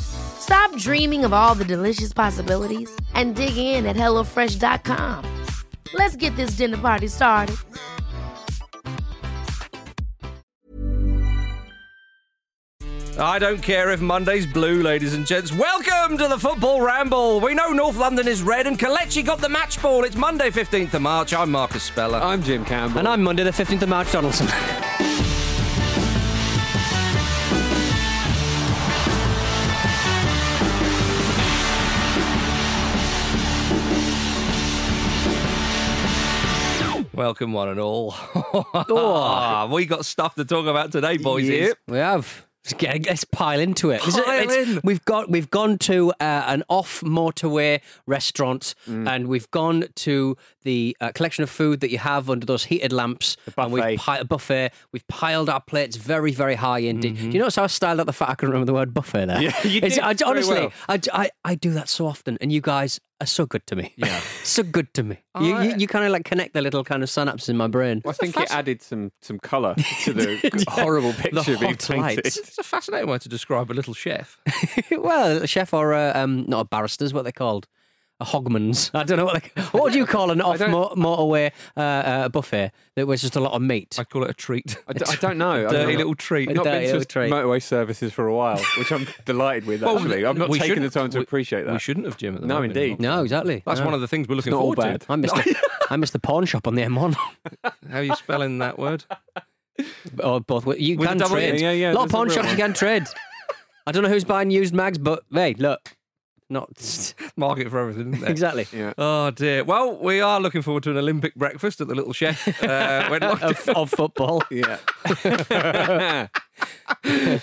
Stop dreaming of all the delicious possibilities and dig in at HelloFresh.com. Let's get this dinner party started. I don't care if Monday's blue, ladies and gents. Welcome to the Football Ramble. We know North London is red and Kelechi got the match ball. It's Monday, 15th of March. I'm Marcus Speller. I'm Jim Campbell. And I'm Monday, the 15th of March, Donaldson. Welcome, one and all. Oh, we got stuff to talk about today, boys. Yep, we have. Let's, pile into it. Pile it's- in. We've got we've gone to uh, an off motorway restaurant, Mm. and we've gone to the uh, collection of food that you have under those heated lamps. And we've buffet. pi- buffet. We've piled our plates very very high indeed. Do you notice how I styled out the fact I couldn't remember the word buffet there? Mm-hmm. Yeah, you did I, honestly, well. I, I I do that so often, and you guys are so good to me. Yeah. so good to me. You, you, you kind of like connect the little kind of synapses in my brain. I think it added some some colour to the horrible picture being painted. lights. It's a fascinating way to describe a little chef. well, a chef or a, um, not a barrister's, what they're called? A hogman's. I don't know what they. What would you call an off mo- motorway uh, uh, buffet that was just a lot of meat? I call it a treat. I, d- I don't know. I've Dirty little treat. I've not Dirty been to little treat. motorway services for a while, which I'm delighted with. Well, Actually, I've not we taken the shouldn't- time to we- appreciate that. We shouldn't have, Jim. At the No, moment. indeed. no, exactly. That's No. one of the things we're looking not all forward to. I missed. The, I missed the pawn shop on the M1. How are you spelling that word? or both. wa- You With a can double trade. N? Yeah, yeah, A lot of there's a pawn real shops you one. can trade. I don't know who's buying used mags, but hey, look, not Market for everything, isn't there? exactly. Yeah. Oh dear. Well, we are looking forward to an Olympic breakfast at the Little Chef. Uh, when Of, of football. Yeah.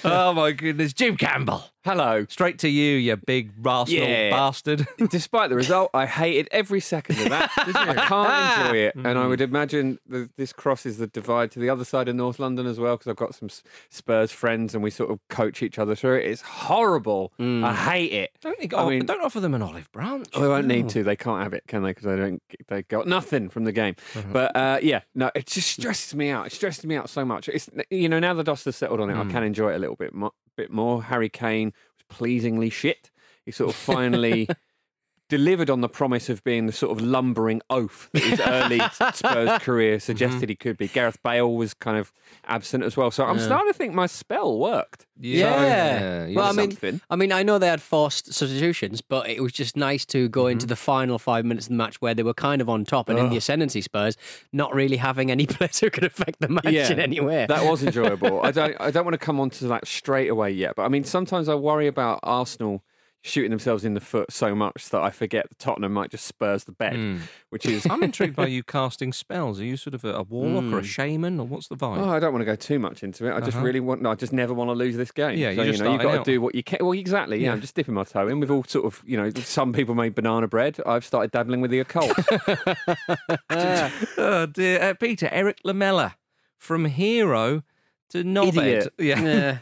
oh my goodness, Jim Campbell. Hello. Straight to you, you big rascal Yeah. bastard. Despite the result, I hated every second of that. I can't enjoy it. And I mm. would imagine that this crosses the divide to the other side of North London as well, because I've got some S- Spurs friends and we sort of coach each other through it. It's horrible. Mm. I hate it. Don't, I mean- don't offer them an olive branch. Oh, they won't need to. They can't have it, can they? Because they don't. They got nothing from the game. Mm-hmm. But uh, yeah, no, it just stresses me out. It stresses me out so much. It's you know now the dust has settled on it, I mm. can enjoy it a little bit mo- bit more. Harry Kane was pleasingly shit. He sort of finally. Delivered on the promise of being the sort of lumbering oaf that his early Spurs career suggested he could be. Gareth Bale was kind of absent as well, so I'm starting to think my spell worked. Yeah. you well, I mean, something. I mean, I know they had forced substitutions, but it was just nice to go Mm-hmm. into the final five minutes of the match where they were kind of on top and in the ascendancy Spurs, not really having any players who could affect the match in any way. That was enjoyable. I don't I don't want to come on to that straight away yet, but I mean sometimes I worry about Arsenal shooting themselves in the foot so much that I forget that Tottenham might just spurs the bed, which is I'm intrigued by you casting spells. Are you sort of a, a warlock Hmm. or a shaman, or what's the vibe? Oh, I don't want to go too much into it. I just really want. No, I just never want to lose this game. Uh-huh. Yeah, so, you know, you starting got out. to do what you can. Well, exactly. Yeah, Yeah. I'm just dipping my toe in. We've all sort of, you know, some people made banana bread. I've started dabbling with the occult. oh dear, uh, Peter Erik Lamela from hero to knobhead. Idiot. Yeah. Yeah.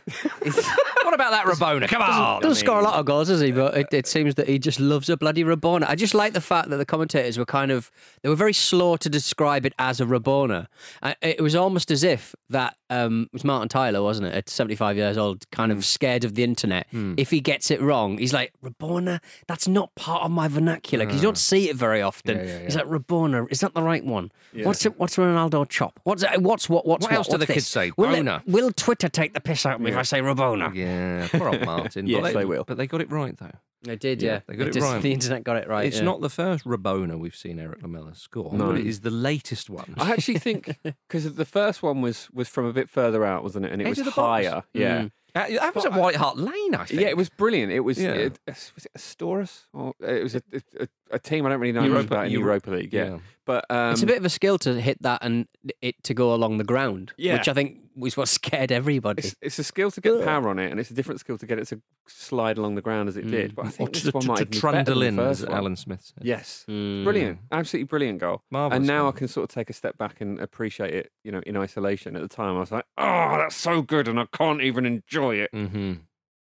what about that Rabona? Come on. Doesn't score a lot of goals, does he? But it, it seems that he just loves a bloody Rabona. I just like the fact that the commentators were kind of they were very slow to describe it as a Rabona. Uh, It was almost as if that um, it was Martin Tyler, wasn't it? At seventy five years old, kind of scared of the internet. If he gets it wrong, he's like Rabona. That's not part of my vernacular because you don't see it very often. He's like Rabona. Is that the right one? What's it, what's Ronaldo chop? What's what's what? What's What else do What's the kids say? Will, it- will Twitter take the piss out of me if I say Rabona? Yeah, poor old Martin. Yes, but they will. But they got it right, though. They did, Yeah, yeah. they got it just- right. The internet got it right. it's yeah. not the first Rabona we've seen Erik Lamela score, No. but it is the latest one. I actually think because the first one was was from a bit further out, wasn't it? And it Edge was of the box. higher. Yeah. Mm. that, that was at White Hart Lane, I think. Yeah, it was brilliant. It was Yeah. it, was it Asteras or it was a, a, a team I don't really know much Europa- about in Euro- Europa League. Yeah, yeah. but um, it's a bit of a skill to hit that and it to go along the ground, Yeah. which I think was what scared everybody. It's, it's a skill to get power on it, and it's a different skill to get it to slide along the ground as it did. But I Or think to, this one to, might to be better trundle than in, the as first one. Alan Smith said. Yes, Mm. brilliant, absolutely brilliant goal. Marvellous and now goal. I can sort of take a step back and appreciate it. You know, in isolation. At the time, I was like, "Oh, that's so good," and I can't even enjoy it. Mm-hmm.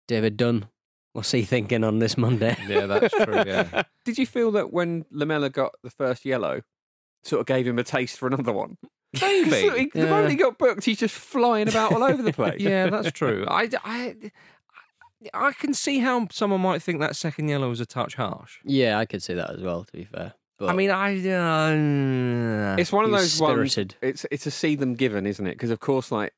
David Dunn, what's he thinking on this Monday? Yeah, that's true. Yeah. Did you feel that when Lamela got the first yellow, sort of gave him a taste for another one? Maybe. The Yeah. moment he got booked, he's just flying about all over the place. yeah, that's true. I, I, I can see how someone might think that second yellow was a touch harsh. yeah, I could see that as well. To be fair, but I mean, I. Uh, It's one of those spirited. ones. It's it's a see them given, isn't it? Because of course, like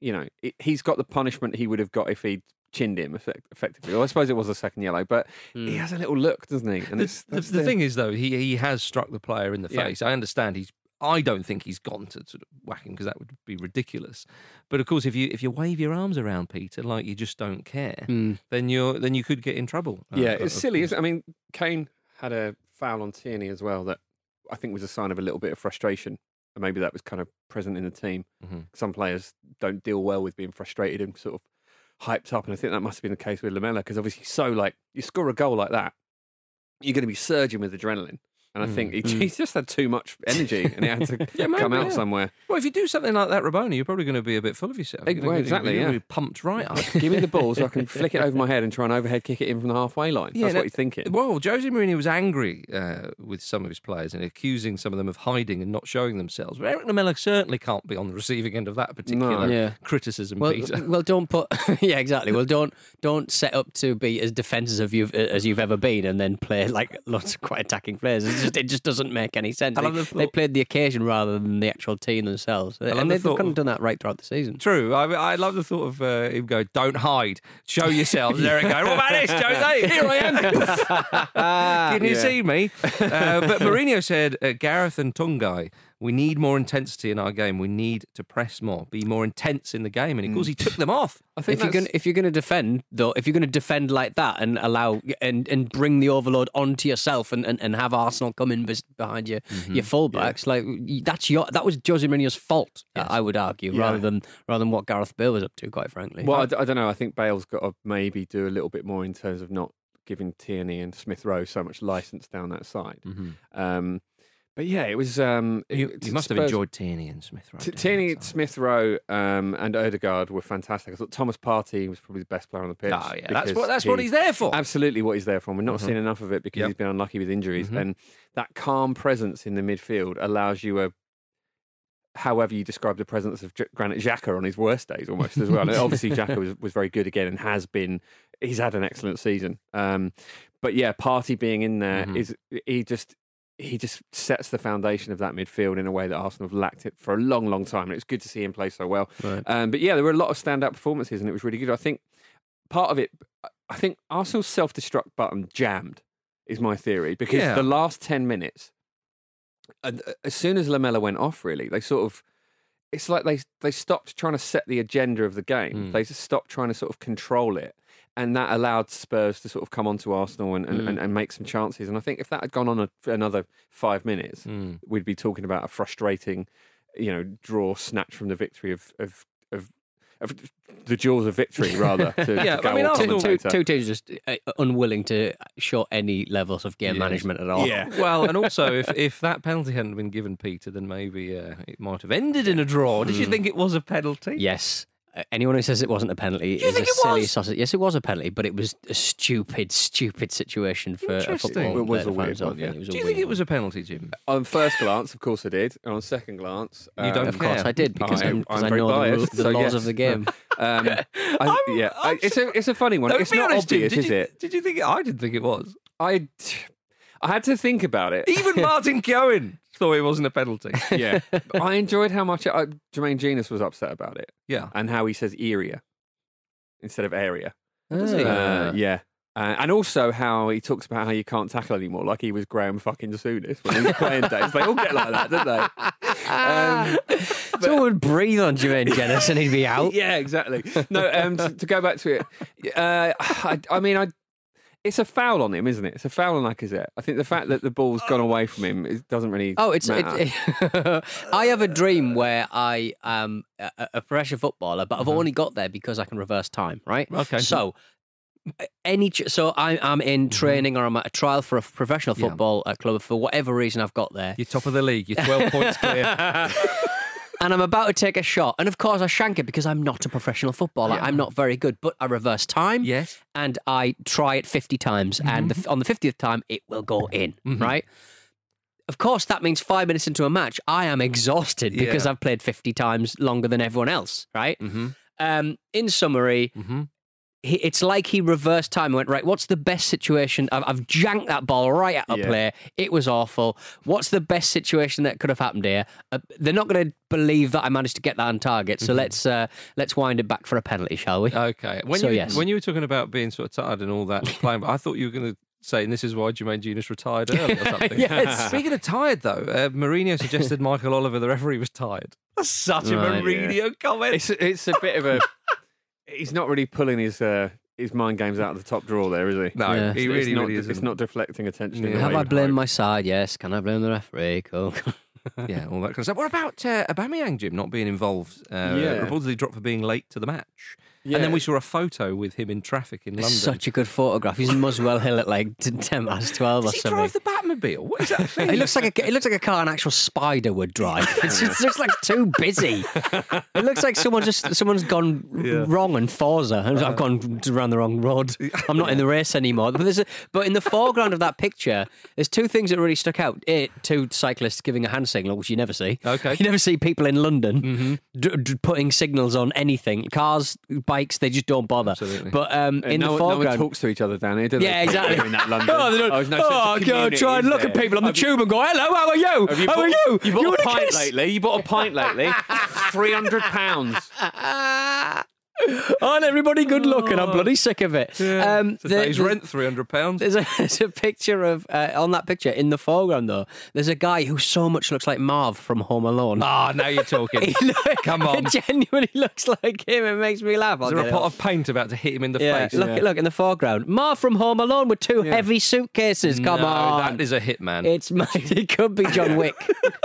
you know, it, he's got the punishment he would have got if he'd chinned him effect- effectively. Well, I suppose it was a second yellow, but he has a little look, doesn't he? And Hmm. the, it's, the, that's the thing is, though, he he has struck the player in the Yeah. face. I understand he's. I don't think he's gone to sort of whack him because that would be ridiculous. But of course, if you if you wave your arms around Peter like you just don't care, Mm. then you're then you could get in trouble. uh, yeah, of- it's silly. Isn't it? I mean, Kane had a foul on Tierney as well that I think was a sign of a little bit of frustration. And maybe that was kind of present in the team. Mhm. Some players don't deal well with being frustrated and sort of hyped up. And I think that must have been the case with Lamela because obviously so like, you score a goal like that, you're going to be surging with adrenaline. And I think he, he's just had too much energy and he had to Yeah, come maybe, out yeah. somewhere. Well, if you do something like that, Rabona, you're probably going to be a bit full of yourself. You're gonna- well, you're exactly, gonna yeah. be pumped right up. Give me the ball so I can flick it over my head and try and overhead kick it in from the halfway line. Yeah, That's no- what you're thinking. Well, Jose Mourinho was angry uh, with some of his players and accusing some of them of hiding and not showing themselves. But Erik Lamela certainly can't be on the receiving end of that particular Yeah. criticism, Well, Peter. well, don't put. yeah, exactly. Well, don't don't set up to be as defensive as you've as you've ever been, and then play like lots of quite attacking players. It just, it just doesn't make any sense. They, the they played the occasion rather than the actual team themselves, and the they've thought kind of- of done that right throughout the season. True. I, I love the thought of uh, him going, "Don't hide, show yourselves." there it going, "What about this, Jose? Here I am. Can you Yeah. see me?" Uh, but Mourinho said, uh, "Gareth and Tanguy, we need more intensity in our game. We need to press more, be more intense in the game." And of course, he took them off. I think If you're that's- going if you're going to defend though, if you're going to defend like that and allow and and bring the overload onto yourself and, and, and have Arsenal come in behind your Mm-hmm. your fullbacks, like that's your that was Jose Mourinho's fault. I would argue Yeah. rather than rather than what Gareth Bale was up to. Quite frankly, Well, I, d- I don't know. I think Bale's got to maybe do a little bit more in terms of not giving Tierney and Smith Rowe so much license down that side. Um, but yeah, it was. Um, You, it- you must have enjoyed Tierney and Smith. Rowe T- Tierney. Smith Rowe, um, and Odegaard were fantastic. I thought Thomas Partey was probably the best player on the pitch. Oh, yeah, that's what that's what he's there for. Absolutely, what he's there for. We're not Mhm. seeing enough of it because Yep. he's been unlucky with injuries, Mhm. and that calm presence in the midfield allows you a. However, you describe the presence of J- Granit Xhaka on his worst days, almost as well. And obviously, Xhaka was, was very good again and has been. He's had an excellent season. Um, but yeah, Partey being in there Mhm. is he just he just sets the foundation of that midfield in a way that Arsenal have lacked it for a long, long time. And it's good to see him play so well. Right. Um, but yeah, there were a lot of standout performances, and it was really good. I think part of it, I think Arsenal's self destruct button jammed, is my theory, because Yeah. the last 10 minutes, and uh, as soon as Lamela went off, really, they sort of. It's like they they stopped trying to set the agenda of the game. Mm. They just stopped trying to sort of control it, and that allowed Spurs to sort of come onto Arsenal and, and, Mm. and, and make some chances. And I think if that had gone on a, another five minutes, Mm. we'd be talking about a frustrating, you know, draw snatched from the victory of of of, of the jaws of victory, rather. To, Yeah, to go I mean, Arsenal- two, two teams just uh, unwilling to show any levels of game Yes. management at all. Yeah. Well, and also, if, if that penalty hadn't been given Peter, then maybe uh, it might have ended in a draw. Did you think it was a penalty? Yes. Anyone who says it wasn't a penalty you is think a it silly was? sausage. Yes, it was a penalty, but it was a stupid, stupid situation for a football. It was a weird himself one, yeah. Was Do you weird think it was a penalty, Jim? On first glance, of course I did, and on second glance, You don't um, Of course, care. I did because I- I'm, I'm I know the, ru- biased, the so laws yes. of the game. Um, I, yeah, I- it's a it's a funny one. No, it's not honest, obvious, did is you, it? Did you think it? I didn't think it was. I I had to think about it. Even Martin Keown thought it wasn't a penalty. yeah, I enjoyed how much I, Jermaine Jenas was upset about it, Yeah. and how he says area instead of area. Does he? Uh, yeah. Uh, and also how he talks about how you can't tackle anymore, like he was Graham fucking Souness when he was playing days. They all get like that, don't they? Um, Someone would breathe on Jermaine Jenas and he'd be out. yeah, exactly. No, um, to, to go back to it, uh, I, I mean, I, it's a foul on him, isn't it? It's a foul on Lacazette. I think the fact that the ball's gone away from him it doesn't really. Oh, it's. It, it- I have a dream where I am a, a professional footballer, but I've only got there because I can reverse time. Right. Okay. So. Any so I, I'm in training or I'm at a trial for a professional football uh, club for whatever reason I've got there, You're top of the league. You're 12 points clear. and I'm about to take a shot, and of course I shank it because I'm not a professional footballer. I'm not very good, but I reverse time. Yes. and I try it 50 times, and the, on the 50th time, it will go in, right? Of course, that means five minutes into a match, I am exhausted because Yeah. I've played 50 times longer than everyone else, right? Mhm. Um, in summary, Mhm. He, it's like he reversed time and went, right, what's the best situation? I've, I've janked that ball right at a Yeah. player. It was awful. What's the best situation that could have happened here? Uh, they're not going to believe that I managed to get that on target. So let's uh, let's wind it back for a penalty, shall we? Okay. When So, you yes. when you were talking about being sort of tired and all that playing, I thought you were going to say, and this is why Jermaine Jenas retired early or something. Yes. Speaking of tired, though, uh, Mourinho suggested Michael Oliver, the referee, was tired. That's such a Right, Mourinho comment. it's it's a bit of a. He's not really pulling his uh, his mind games out of the top drawer there, is he? no, Yeah. he It's really, not, really It's isn't. not deflecting attention. in Yeah. Have way I you'd blamed hope. my side? Yes. Can I blame the referee? Cool. yeah, all that kind of stuff. What about uh, Aubameyang, Jim, not being involved? Uh, Yeah. Reportedly dropped for being late to the match. Yeah. And then we saw a photo with him in traffic in London. Such a good photograph. He's in Muswell Hill at like ten past twelve or Does he something. drive the Batmobile? What is that thing? It looks like a it looks like a car an actual spider would drive. It's, it looks like too busy. It looks like someone just someone's gone Yeah. wrong in Forza. I've gone around the wrong road. I'm not in the race anymore. But there's a, but in the foreground of that picture, there's two things that really stuck out. It, two cyclists giving a hand signal, which you never see. Okay. you never see people in London mm-hmm. d- d- putting signals on anything. Cars, bikes, they just don't bother. Absolutely. But um, in no, the one- no one talks to each other down here, do they? yeah, exactly. In that London. Oh, no oh, sense of go community, try and look there? at people on the Have you- tube and go, hello, how are you? Have you how bought, are you? You bought want a pint kiss? lately. You bought a pint lately. Three hundred pounds. Aren't everybody good looking? I'm bloody sick of it. Um, a the- the- rent, three hundred pounds. There's a, there's a picture of uh, on that picture in the foreground though. There's a guy who so much looks like Marv from Home Alone. Ah, now you're talking. Look- Come on. it genuinely looks like him. It makes me laugh. I'll Is there a pot of paint about to hit him in the yeah, face? look, look in the foreground. Marv from Home Alone with two heavy suitcases. Come no, on, that is a hitman. it's it could be John Wick.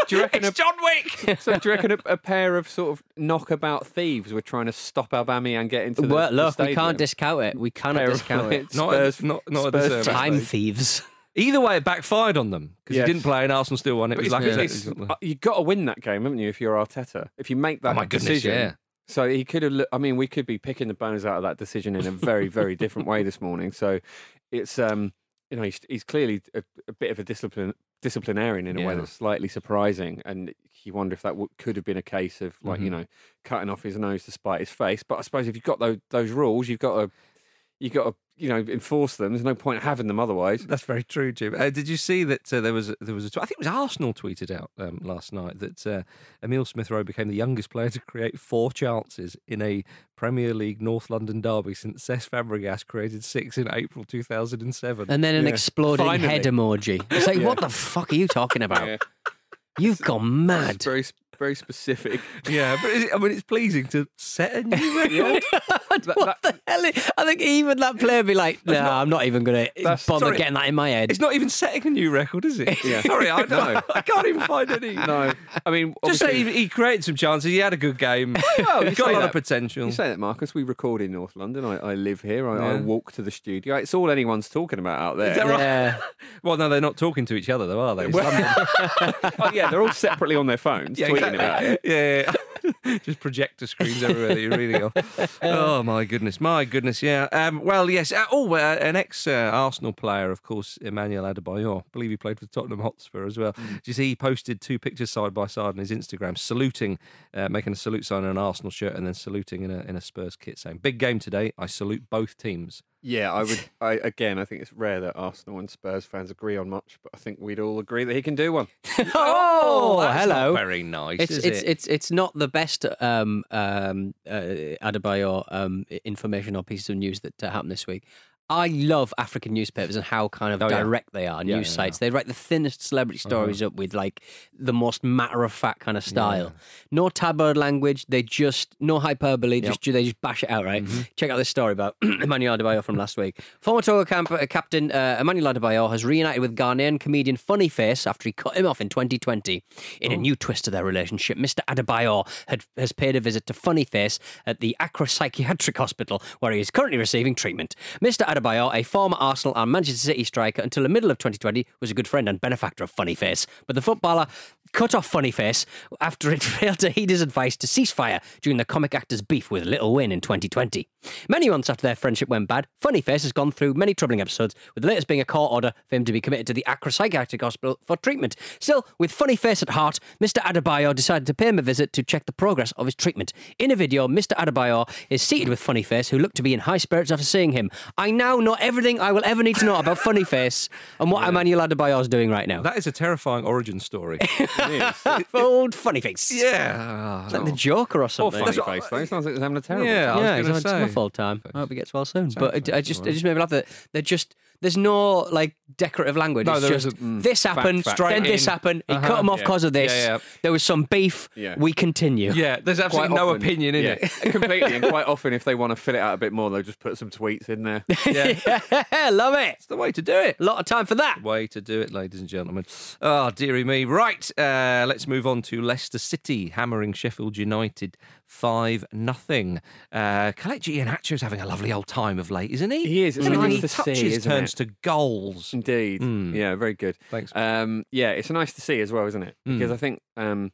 Do you reckon? A, it's John Wick. so do you reckon a, a pair of sort of knockabout thieves were trying to stop Aubameyang getting into the, well, the look, we can't discount it. We cannot Pair discount it. Not- Spurs, not- not Spurs deserved fans. Time thieves. Either way, it backfired on them because Yes. he didn't play and Arsenal still won. It But was like it's- uh, you've got to win that game, haven't you? If you're Arteta, if you make that Oh my goodness, decision, yeah. So he could have. I mean, we could be picking the bones out of that decision in a very, very different way this morning. So it's um, you know, he's, he's clearly a, a bit of a discipline disciplinarian in a way that's slightly surprising, and you wonder if that w- could have been a case of like you Mhm. know cutting off his nose to spite his face. But I suppose if you've got those those rules, you've got to you've got to you know enforce them. There's no point having them otherwise. That's very true, Jim. Uh, did you see that uh, there was there was a tw- I think it was Arsenal tweeted out um, last night that uh, Emile Smith Rowe became the youngest player to create four chances in a Premier League North London derby since Cesc Fabregas created six in April 2007. And then an Yeah. exploding Finally. head emoji. It's like, Yeah. what the fuck are you talking about? Yeah. You've gone mad. It's very very specific. yeah, but is it, I mean it's pleasing to set a new record. That- what that- the hell? is- I think even that player would be like, no, I'm not even going to That's- bother sorry. getting that in my head. It's not even setting a new record, is it? Yeah. Sorry, I, don't. know. I can't even find any. no, I mean Just say he, he created some chances. He had a good game. Well, you He's got a lot that. of potential. You say that, Marcus. We record in North London. I, I live here. I, I Yeah. walk to the studio. It's all anyone's talking about out there. Is that right? Yeah. Well, no, they're not talking to each other, though, are they? It's London. oh, yeah, they're all separately on their phones Yeah, tweeting exactly. about it. Yeah, yeah, Just projector screens everywhere that you're reading off. Oh my goodness, my goodness, yeah. Um, well, yes. Uh, oh, uh, an ex uh, Arsenal player, of course, Emmanuel Adebayor. I believe he played for Tottenham Hotspur as well. Mm. Did you see he posted two pictures side by side on his Instagram, saluting, uh, making a salute sign on an Arsenal shirt, and then saluting in a in a Spurs kit, saying, "Big game today. I salute both teams." Yeah, I would. I again, I think it's rare that Arsenal and Spurs fans agree on much, but I think we'd all agree that he can do one. oh, that's not hello. very nice. It's is it's it? it's it's not the best um, um, uh, Adebayor um, i- information or pieces of news that uh, happened this week. I love African newspapers and how kind of Oh, yeah. direct they are. Yeah, news yeah, sites they write the thinnest celebrity stories up with like the most matter of fact kind of style. No tabloid language. They just no hyperbole. Just they just bash it out. Right. Check out this story about Emmanuel Adebayor from last week. Former Togo camp, uh, captain uh, Emmanuel Adebayor has reunited with Ghanaian comedian Funny Face after he cut him off in 2020. In a new twist to their relationship, Mr. Adebayor had, has paid a visit to Funny Face at the Accra Psychiatric Hospital, where he is currently receiving treatment. Mr. Adebayor, a former Arsenal and Manchester City striker until the middle of 2020, was a good friend and benefactor of Funny Face. But the footballer cut off Funny Face after it failed to heed his advice to cease fire during the comic actor's beef with Lil Win in 2020. Many months after their friendship went bad, Funny Face has gone through many troubling episodes, with the latest being a court order for him to be committed to the Accra Psychiatric Hospital for treatment. Still, with Funny Face at heart, Mr. Adebayor decided to pay him a visit to check the progress of his treatment. In a video, Mr. Adebayor is seated with Funny Face, who looked to be in high spirits after seeing him. I now know everything I will ever need to know about Funny Face and what Emmanuel Adebayor is doing right now. that is a terrifying origin story. Old Funny Face. yeah. It's oh, like the Joker or Or something. funny face though. Sounds like he's having a terrible. Yeah, time. I yeah, he's gonna had some say. time. I hope he gets well soon. But it, I just, it just made me laugh that they're just. There's no like decorative language. No, it's there just isn't. this Fact, happened, fact. then Straight this in. happened. He Uh-huh. cut him off Yeah. because of this. Yeah, yeah. There was some beef. Yeah. We continue. Yeah, there's absolutely no often- opinion in it. completely. And quite often, if they want to fill it out a bit more, they'll just put some tweets in there. Yeah, love it. It's the way to do it. A lot of time for that. Way to do it, ladies and gentlemen. Oh, dearie me. Right, uh, let's move on to Leicester City hammering Sheffield United 5 nothing. Uh, Kelechi Iheanacho's having a lovely old time of late, isn't he? He is. It's Everything nice he to see, touches isn't turns it? to goals. Indeed. Mm. Yeah, very good. Thanks. Um, yeah, it's nice to see as well, isn't it? Because Mm. I think um,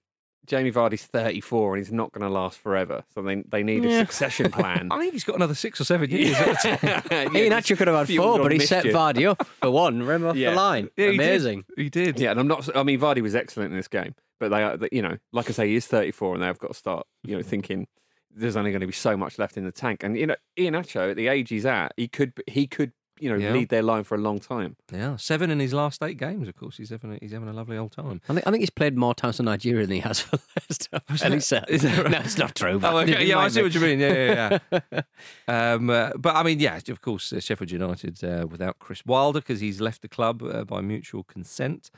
Jamie Vardy's 34 and he's not going to last forever. So they, they need a Yeah. succession plan. I think he's got another six or seven years. yeah, Iheanacho could have had four, but he set mischief. Vardy up for one. Remember off Yeah. the line. Yeah, he did. Amazing. He did. Yeah, and I'm not. I mean, Vardy was excellent in this game, but they are. You know, like I say, he is 34, and they've got to start. You know, thinking there's only going to be so much left in the tank. And you know, Iheanacho, at the age he's at, he could. He could. You know, Yeah. lead their line for a long time. Yeah, seven in his last eight games, of course. He's having a, he's having a lovely old time. I think, I think he's played more times for Nigeria than he has for Leicester. At least that- is that right? No, it's not true. Oh, okay. Yeah, I see be. what you mean. Yeah, yeah, yeah. um, uh, but I mean, yeah, of course, uh, Sheffield United uh, without Chris Wilder because he's left the club uh, by mutual consent.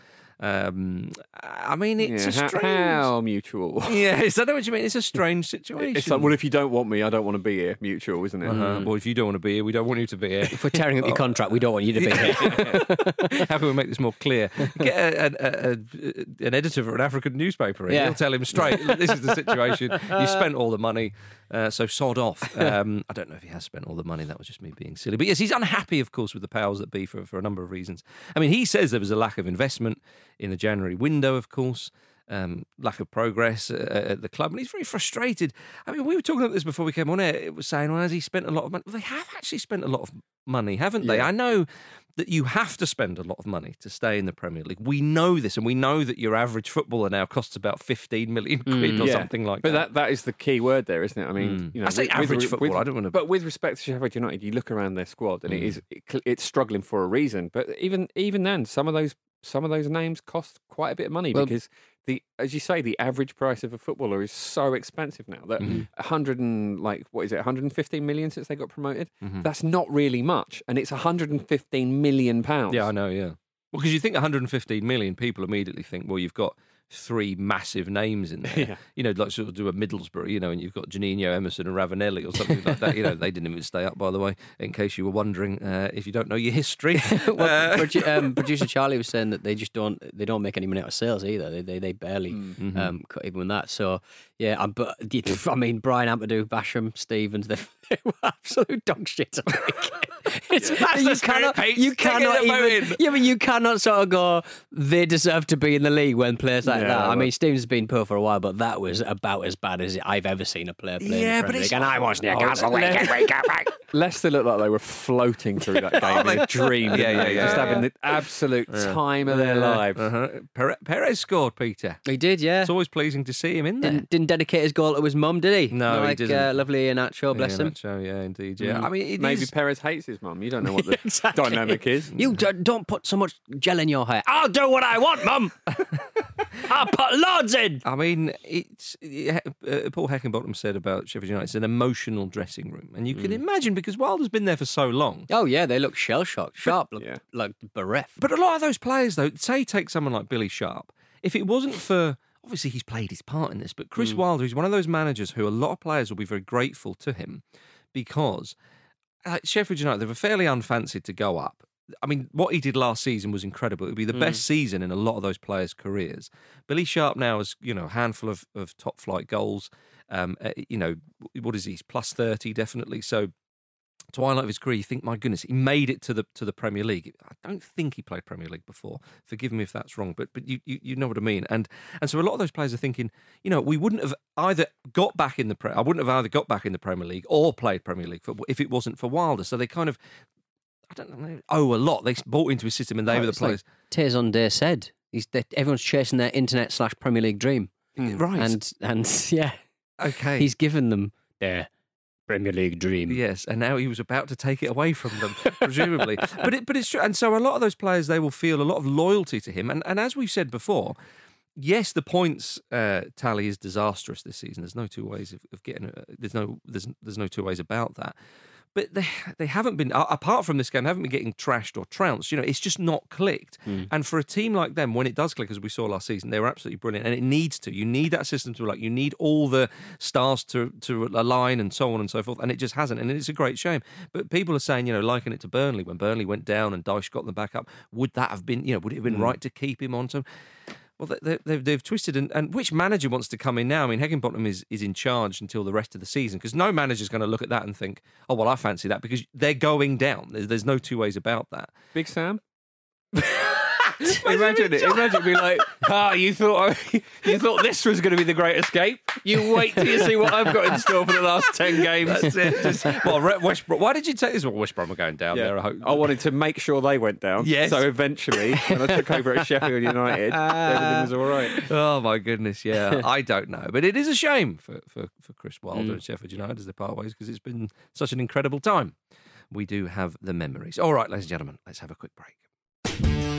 Um, I mean, it's yeah, a how- strange. how, mutual. Yes, I know what you mean. It's a strange situation. It's like, well, if you don't want me, I don't want to be here. Mutual, isn't it? uh-huh. Well, if you don't want to be here, we don't want you to be here. If we're tearing up your contract, we don't want you to be here. How can we make this more clear? Get a, a, a, a- an editor for an African newspaper in. Yeah. He'll tell him straight, this is the situation. You spent all the money, uh, so sod off. Um, I don't know if he has spent all the money. That was just me being silly. But yes, he's unhappy, of course, with the powers that be for, for a number of reasons. I mean, he says there was a lack of investment in the January window, of course. Um, lack of progress uh, at the club, and he's very frustrated. I mean, we were talking about this before we came on air. It was saying, "Well, has he spent a lot of money?" Well, they have actually spent a lot of money, haven't they? Yeah. I know that you have to spend a lot of money to stay in the Premier League. We know this, and we know that your average footballer now costs about fifteen million quid or Yeah. something like But that. that that is the key word there, isn't it? I mean, Mm. you know, I say with- average with, football, with- I don't wanna- But with respect to Sheffield United, you look around their squad, and it Mm. is it, it's struggling for a reason. But even even then, some of those some of those names cost quite a bit of money Well- because the as you say, the average price of a footballer is so expensive now that Mm-hmm. a hundred and like what is it, 115 million since they got promoted? Mm-hmm. That's not really much, and it's 115 million pounds. yeah, I know. Yeah, well, because you think 115 million people immediately think, well, you've got three massive names in there. Yeah. You know, like sort of do a Middlesbrough, you know, and you've got Juninho, Emerson, and Ravanelli or something like that. You know, they didn't even stay up, by the way, in case you were wondering uh, if you don't know your history. Well, Uh, produ- um, producer Charlie was saying that they just don't they don't make any money out of sales either. They they, they barely Mm-hmm. um, cut even with that. So yeah, I, but I mean Bryan Ampadu, Basham, Stevens, they, they were absolute dog shit. It's, That's you cannot, Pete. you cannot even, yeah, but you cannot sort of go. They deserve to be in the league when players like Yeah, that. I mean, Stevens has been poor for a while, but that was about as bad as I've ever seen a player play. Yeah, but it's- and I was Newcastle. Leicester looked like they were floating through that game in a dream. Yeah, yeah, yeah, Just yeah. having the absolute time of their lives. Uh-huh. Perez scored, Peter. He did, yeah. It's always pleasing to see him in there. Didn't, didn't dedicate his goal to his mum, did he? No, he like, didn't. Uh, lovely Iheanacho, bless yeah, him. Yeah, indeed. Yeah, Mm. I mean, Maybe is- Perez hates his mum. You don't know what the Exactly. dynamic is. You d- don't put so much gel in your hair. I'll do what I want, mum. I'll put loads in. I mean, it's uh, Paul Heckingbottom said about Sheffield United, it's an emotional dressing room, and you can imagine because Wilder's been there for so long. Oh yeah, they look shell shocked, sharp, look Yeah. like bereft. But a lot of those players, though, say take someone like Billy Sharp. If it wasn't for obviously he's played his part in this, but Chris Wilder is one of those managers who a lot of players will be very grateful to him because at Sheffield United they were fairly unfancied to go up. I mean, what he did last season was incredible. It would be the best season in a lot of those players' careers. Billy Sharp now has, you know, a handful of, of top flight goals. Um, uh, you know, what is he? He's plus 30, definitely. So, twilight of his career, you think, my goodness, he made it to the to the Premier League. I don't think he played Premier League before. Forgive me if that's wrong, but but you, you, you know what I mean. And and so a lot of those players are thinking, you know, we wouldn't have either got back in the pre- I wouldn't have either got back in the Premier League or played Premier League football if it wasn't for Wilder. So they kind of I don't know, owe a lot. They bought into his system and they Oh, were the like players. Tears on Day said, He's, everyone's chasing their internet slash Premier League dream, hmm. Right. and and yeah, okay. he's given them their Premier League dream. Yes, and now he was about to take it away from them, presumably. But it, but it's true, and so a lot of those players they will feel a lot of loyalty to him, and and as we've said before, yes, the points uh, tally is disastrous this season. There's no two ways of, of getting. Uh, there's no there's there's no two ways about that. But they they haven't been apart from this game, they haven't been getting trashed or trounced. You know, it's just not clicked. Hmm. And for a team like them, when it does click, as we saw last season, they were absolutely brilliant. And it needs to. You need that system to like. You need all the stars to to align and so on and so forth. And it just hasn't. And it's a great shame. But people are saying, you know, liken it to Burnley when Burnley went down and Dyche got them back up. Would that have been, you know, would it have been hmm. right to keep him on? So. Well, they, they've, they've twisted, and, and which manager wants to come in now? I mean, Heckingbottom is, is in charge until the rest of the season because no manager's going to look at that and think, oh, well, I fancy that because they're going down. There's, there's no two ways about that. Big Sam. imagine it. Imagine being like, ah, you thought I, you thought this was going to be the great escape. You wait till you see what I've got in store for the last ten games. That's it. Just, well, Re- West Brom, why did you take this? Well, West Brom are going down there. I hope. I wanted to make sure they went down. Yes. So eventually, when I took over at Sheffield United, everything was all right. Oh my goodness, yeah. I don't know, but it is a shame for for, for Chris Wilder and Sheffield United as they part ways because it's been such an incredible time. We do have the memories. All right, ladies and gentlemen, let's have a quick break.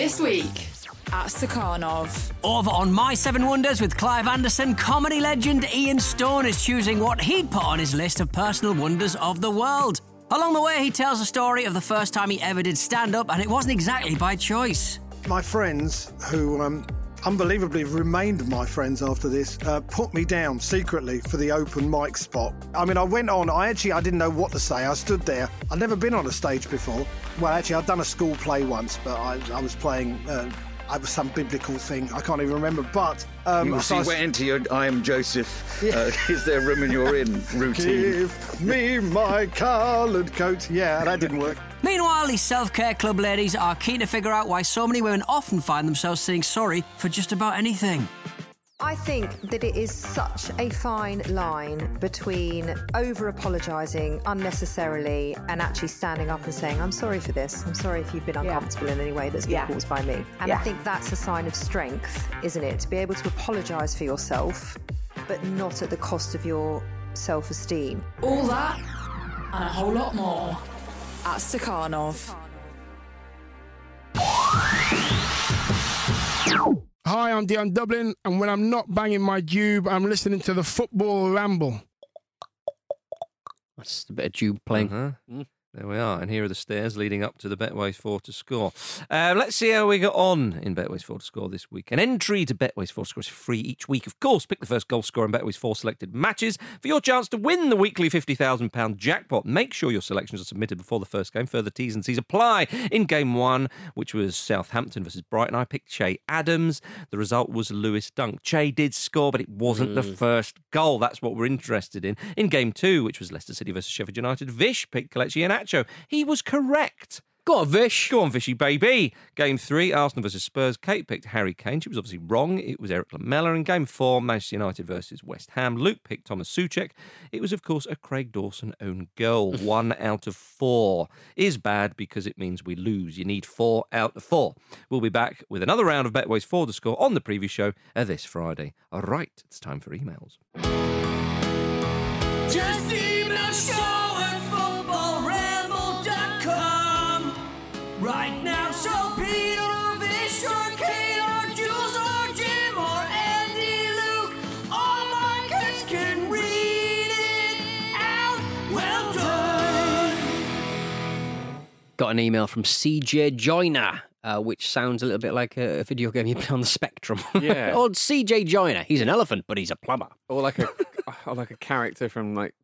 This week at Stakhanov. Over on My Seven Wonders with Clive Anderson, comedy legend Ian Stone is choosing what he'd put on his list of personal wonders of the world. Along the way, he tells the story of the first time he ever did stand up, and it wasn't exactly by choice. My friends, who um, unbelievably remained my friends after this, uh, put me down secretly for the open mic spot. I mean, I went on. I actually I didn't know what to say. I stood there. I'd never been on a stage before. Well, actually, I'd done a school play once, but I, I was playing. Uh, I was some biblical thing. I can't even remember. But um, You, so I was... went into your "I am Joseph, uh, is there a room in your inn routine? Give me my coloured coat. Yeah, that didn't work. Meanwhile, these self care club ladies are keen to figure out why so many women often find themselves saying sorry for just about anything. I think that it is such a fine line between over apologising unnecessarily and actually standing up and saying, I'm sorry for this. I'm sorry if you've been uncomfortable in any way that's been Yeah. caused by me. And Yeah. I think that's a sign of strength, isn't it? To be able to apologise for yourself, but not at the cost of your self esteem. All that and a whole lot more at Stakhanov. Hi, I'm Dion Dublin, and when I'm not banging my tube, I'm listening to the Football Ramble. That's a bit of Jude playing. Uh-huh. There we are. And here are the stairs leading up to the Betways 4 to score. Uh, let's see how we got on in Betways 4 to score this week. An entry to Betways 4 to score is free each week. Of course, pick the first goal scorer in Betways 4 selected matches for your chance to win the weekly £50,000 jackpot. Make sure your selections are submitted before the first game. Further T's and C's apply. In game one, which was Southampton versus Brighton, I picked Che Adams. The result was Lewis Dunk. Che did score, but it wasn't the first goal. That's what we're interested in. In game two, which was Leicester City versus Sheffield United, Vish picked Kelechi Iheanacho. He was correct. Go on, Vish. Go on, Vishy baby. Game three, Arsenal versus Spurs. Kate picked Harry Kane. She was obviously wrong. It was Erik Lamela. In game four, Manchester United versus West Ham. Luke picked Tomas Soucek. It was, of course, a Craig Dawson own goal. One out of four is bad because it means we lose. You need four out of four. We'll be back with another round of Betways 4 to score on the preview show uh, this Friday. All right, it's time for emails. Just email show Got an email from CJ Joyner. Uh, which sounds a little bit like a, video game you play on the Spectrum. Yeah. Old CJ Joyner. He's an elephant, but he's a plumber. Or like a, or like a character from like,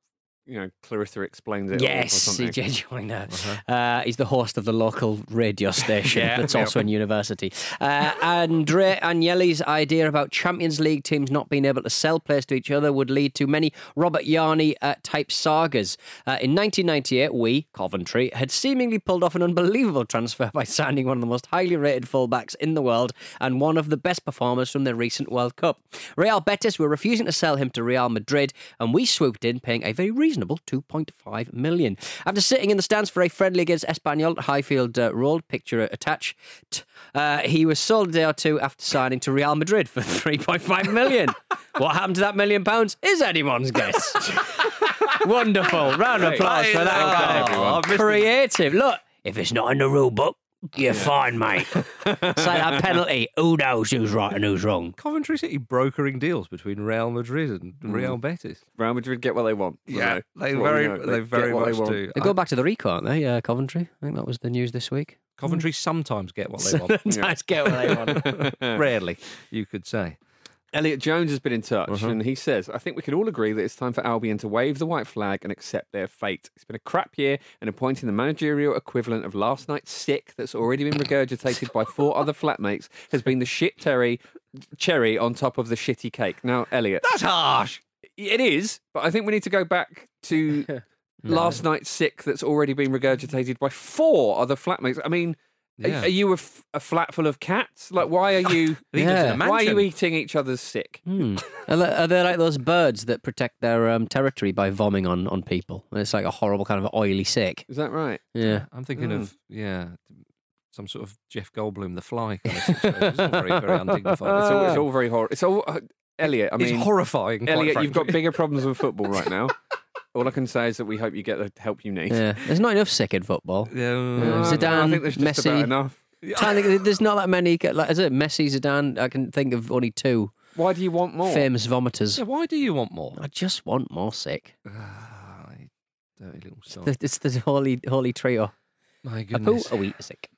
you know, Clarissa explains it. Yes, something. CJ Joyner. Uh, he's the host of the local radio station Yeah. that's also in university. Uh, Andre Agnelli's idea about Champions League teams not being able to sell players to each other would lead to many Robert Jarni uh, type sagas. Uh, in 1998, we, Coventry, had seemingly pulled off an unbelievable transfer by signing one of the most highly rated fullbacks in the world and one of the best performers from the recent World Cup. Real Betis were refusing to sell him to Real Madrid, and we swooped in, paying a very reasonable 2.5 million. After sitting in the stands for a friendly against Espanyol Highfield uh, Road, picture attached, uh, he was sold a day or two after signing to Real Madrid for 3.5 million. what happened to that million pounds is anyone's guess. Wonderful. Round of applause for that Oh, guy. I've missed the- Creative. Look, if it's not in the rule book, you're fine, mate. it's like that penalty. Who knows who's right and who's wrong? Coventry City brokering deals between Real Madrid and Real Betis. Real Madrid get what they want. Yeah, know. they That's what we very, know. they get very what much want. do. They go back to the Rico, aren't they? Uh, Coventry. I think that was the news this week. Coventry sometimes get what they want. Sometimes get what they want. Rarely, you could say. Elliot Jones has been in touch Uh-huh. and he says, I think we can all agree that it's time for Albion to wave the white flag and accept their fate. It's been a crap year, and appointing the managerial equivalent of last night's sick that's already been regurgitated by four other flatmates has been the shit terry cherry on top of the shitty cake. Now, Elliot. That's harsh. It is, but I think we need to go back to last night's sick that's already been regurgitated by four other flatmates. I mean, Yeah. are, you a, f- a flat full of cats? Like, why are you? He lives in a Why are you eating each other's sick? Hmm. Are, they, like those birds that protect their um, territory by vomiting on, on people? And it's like a horrible kind of oily sick. Is that right? Yeah. I'm thinking Mm. of yeah, some sort of Jeff Goldblum, the Fly kind of situation. It's all very, very undignified. It's all, it's all very horrible. It's all uh, Elliot. I mean, It's mean, horrifying, quite Elliot, you've got bigger problems with football right now. all I can say is that we hope you get the help you need. Yeah. There's not enough sick in football. Yeah. I Zidane, think there's just Messi. about enough. Can't think, there's not that many. Like, is it Messi, Zidane? I can think of only two Why do you want more? famous vomiters. Yeah, why do you want more? I just want more sick. Ah, you dirty little son. The- It's the holy holy trio. My A poo, goodness. a wee, a sick.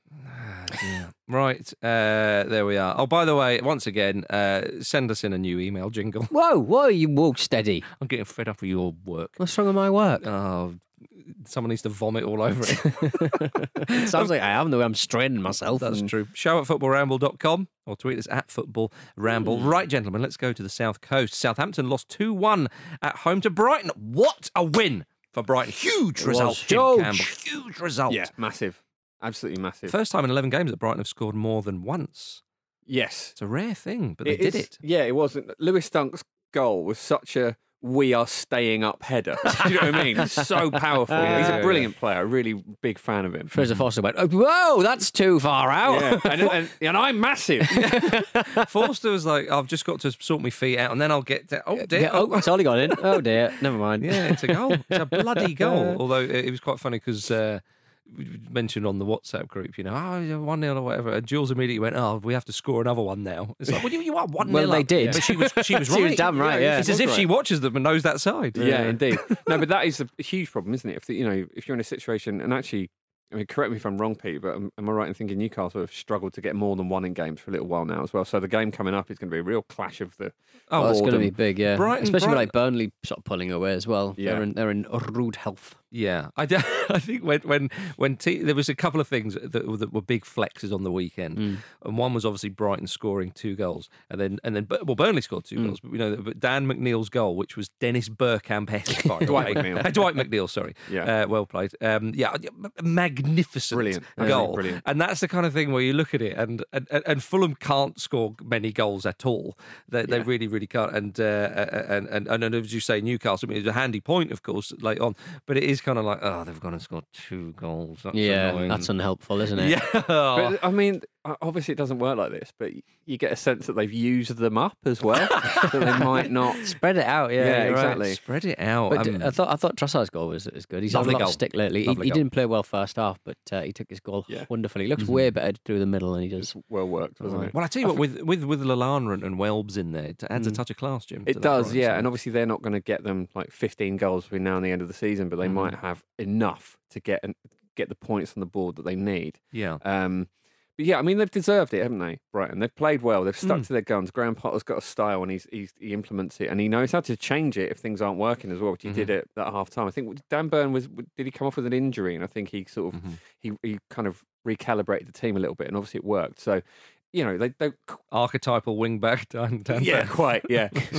Ah, dear. Right, uh, there we are. Oh, by the way, once again, uh, send us in a new email jingle. Whoa, whoa, you walk steady. I'm getting fed up with your work. What's wrong with my work? Oh, someone needs to vomit all over it. Sounds like I am, the way I'm straining myself. That's and- true. Show at footballramble.com or tweet us at football ramble. Right, gentlemen, let's go to the South Coast. Southampton lost 2 1 at home to Brighton. What a win for Brighton. Huge It result, Jim huge. Campbell. Huge result. Yeah, massive. Absolutely massive. First time in 11 games that Brighton have scored more than once. yes. It's a rare thing, but they did is- it. Yeah, it wasn't. Lewis Dunk's goal was such a we are staying up header. Do you know what I mean? It's so powerful. He's a brilliant player. A really big fan of him. Fraser Forster went, oh, whoa, that's too far out. Yeah, and, and, and I'm massive. Forster was like, I've just got to sort my feet out and then I'll get to. Oh, dear. Yeah, oh, it's only gone in. Oh dear, never mind. Yeah, it's a goal. It's a bloody goal. Although it it was quite funny because uh, we mentioned on the WhatsApp group, you know, oh, one 0 or whatever. And Jules immediately went, "Oh, we have to score another one now." It's like, well, you, you are one Well, 0 they up. did. but she was she was She was damn right, yeah. it's as if was she watches them and knows that side. Yeah, indeed. No, but that is a huge problem, isn't it? If the, you know, if you're in a situation, and actually, I mean, correct me if I'm wrong, Pete, but am, am I right in thinking Newcastle have struggled to get more than one in games for a little while now as well? So the game coming up is going to be a real clash of the. Oh, it's going to be big, yeah. Brighton- Especially with, Brighton- like Burnley sort of pulling away as well. Yeah. They're in, they're in rude health. Yeah, I, think when when when T, there was a couple of things that, were- that were big flexes on the weekend, Mm. and one was obviously Brighton scoring two goals, and then and then well Burnley scored two Mm. goals, but we know that but Dan McNeil's goal, which was Dennis Bergkamp Dwight way. McNeil. Uh, Dwight McNeil, sorry, Yeah. uh, well played, um, yeah, magnificent, Brilliant. goal, brilliant. and that's the kind of thing where you look at it, and and, and- Fulham can't score many goals at all, they, they really really can't, and, uh, and and and and as you say, Newcastle, I mean, it's a handy point, of course, late on, but it is kind of like, oh, they've gone and scored two goals. That's yeah, annoying. that's unhelpful, isn't it? Yeah. But I mean, obviously, it doesn't work like this, but you get a sense that they've used them up as well. that they might not. Spread it out, yeah. Yeah, you're right. exactly. Spread it out. But um, I thought I thought Trossard's goal was, was good. He's had a lot goal. of stick lately. He, he didn't play well first half, but uh, he took his goal Yeah. wonderfully. He looks Mm-hmm. way better through the middle than he does. Well worked, wasn't it? well, I tell you what, with with with Lallana and, and Welbs in there, it adds a Mm. touch of class, Jim. to It does, Brighton yeah. side. And obviously, they're not going to get them like 15 goals between now and the end of the season, but they Mhm. might have enough to get an, get the points on the board that they need. yeah, Um, but yeah, I mean, they've deserved it, haven't they, Brighton? They've played well. They've stuck Mm. to their guns. Graham Potter's got a style, and he's, he's he implements it, and he knows how to change it if things aren't working as well. Which he did it at half time. I think Dan Burn was did he come off with an injury, and I think he sort of Mhm. he he kind of recalibrated the team a little bit, and obviously it worked. So. You know, they, they archetypal wing back down down yeah, quite, yeah.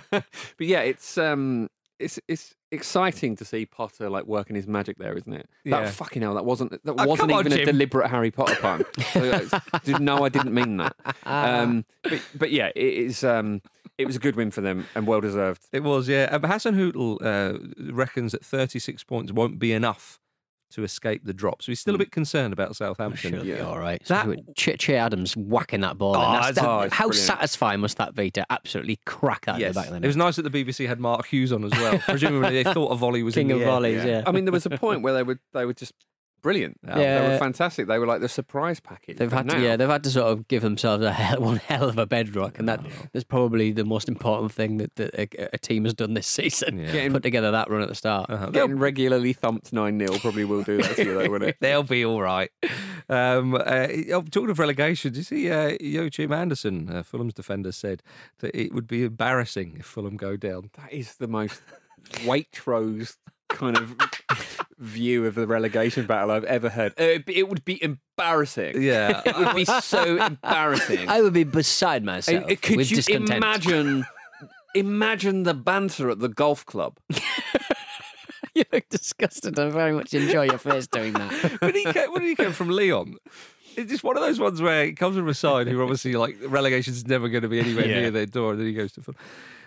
but yeah, it's um, it's it's exciting to see Potter like working his magic there, isn't it? Yeah. That fucking hell, that wasn't that Oh, wasn't come on, even a deliberate Harry Potter pun. So, no, I didn't mean that. Um, but but yeah, it is um, it was a good win for them and well deserved. It was, yeah. Uh, Hasenhüttl uh, reckons that 36 points won't be enough to escape the drop. So he's still a hmm. bit concerned about Southampton. Should be Yeah. all right. That- That Che, che Adams whacking that ball. in. Oh, That's- it's- that- oh, it's how brilliant. satisfying must that be to absolutely crack that in the back of the It was nice that the BBC had Mark Hughes on as well. Presumably they thought a volley was King in of the air. volleys, yeah. I mean, there was a point where they would they would just brilliant. They were fantastic. They were like the surprise package. They've had to, yeah, they've had to sort of give themselves a hell, one hell of a bedrock, and that that's probably the most important thing that, that a, a team has done this season. Getting- Put together that run at the start. Getting regularly thumped 9 0 probably will do that to you, though, wouldn't it? They'll be all right. Um, uh, oh, talking of relegation, you see uh, Joachim Andersen, uh, Fulham's defender, said that it would be embarrassing if Fulham go down. That is the most Waitrose kind of view of the relegation battle I've ever heard. Uh, It, it would be embarrassing. Yeah. It would be so embarrassing. I would be beside myself. Uh, could with you discontent. imagine? Imagine the banter at the golf club. you look disgusted. I very much enjoy your face doing that. when he came, when he came from Lyon, it's just one of those ones where he comes from a side who obviously like relegation's never going to be anywhere Yeah. near their door, and then he goes to Fulham.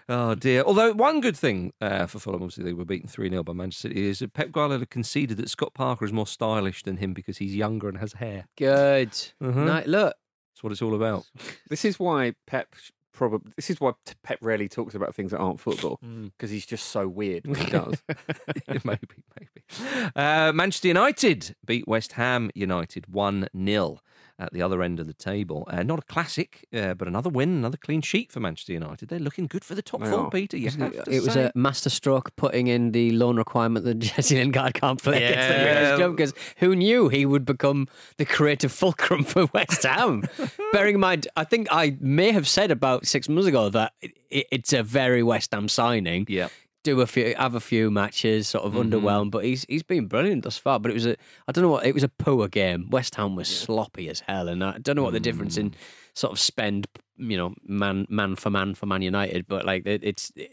Oh dear! Although one good thing uh, for Fulham, obviously they were beaten three 0 by Manchester City, is that Pep Guardiola conceded that Scott Parker is more stylish than him because he's younger and has hair. Good. Mhm. Night, look. That's what it's all about. This is why Pep probably. This is why Pep rarely talks about things that aren't football Mm. because he's just so weird when he does. maybe, maybe. Uh, Manchester United beat West Ham United 1 0 at the other end of the table. Uh, not a classic, uh, but another win, another clean sheet for Manchester United. They're looking good for the top four. Peter. You have it, to it was a masterstroke putting in the loan requirement that Jesse Lingard can't play against the Yeah. British club because who knew he would become the creative fulcrum for West Ham? Bearing in mind, I think I may have said about six months ago that it, it's a very West Ham signing. Yeah. Do a few, have a few matches, sort of underwhelmed, but he's he's been brilliant thus far. But it was a, I don't know what, it was a poor game. West Ham was sloppy as hell, and I don't know what the difference in sort of spend, you know, man man for man for Man United, but like it, it's e-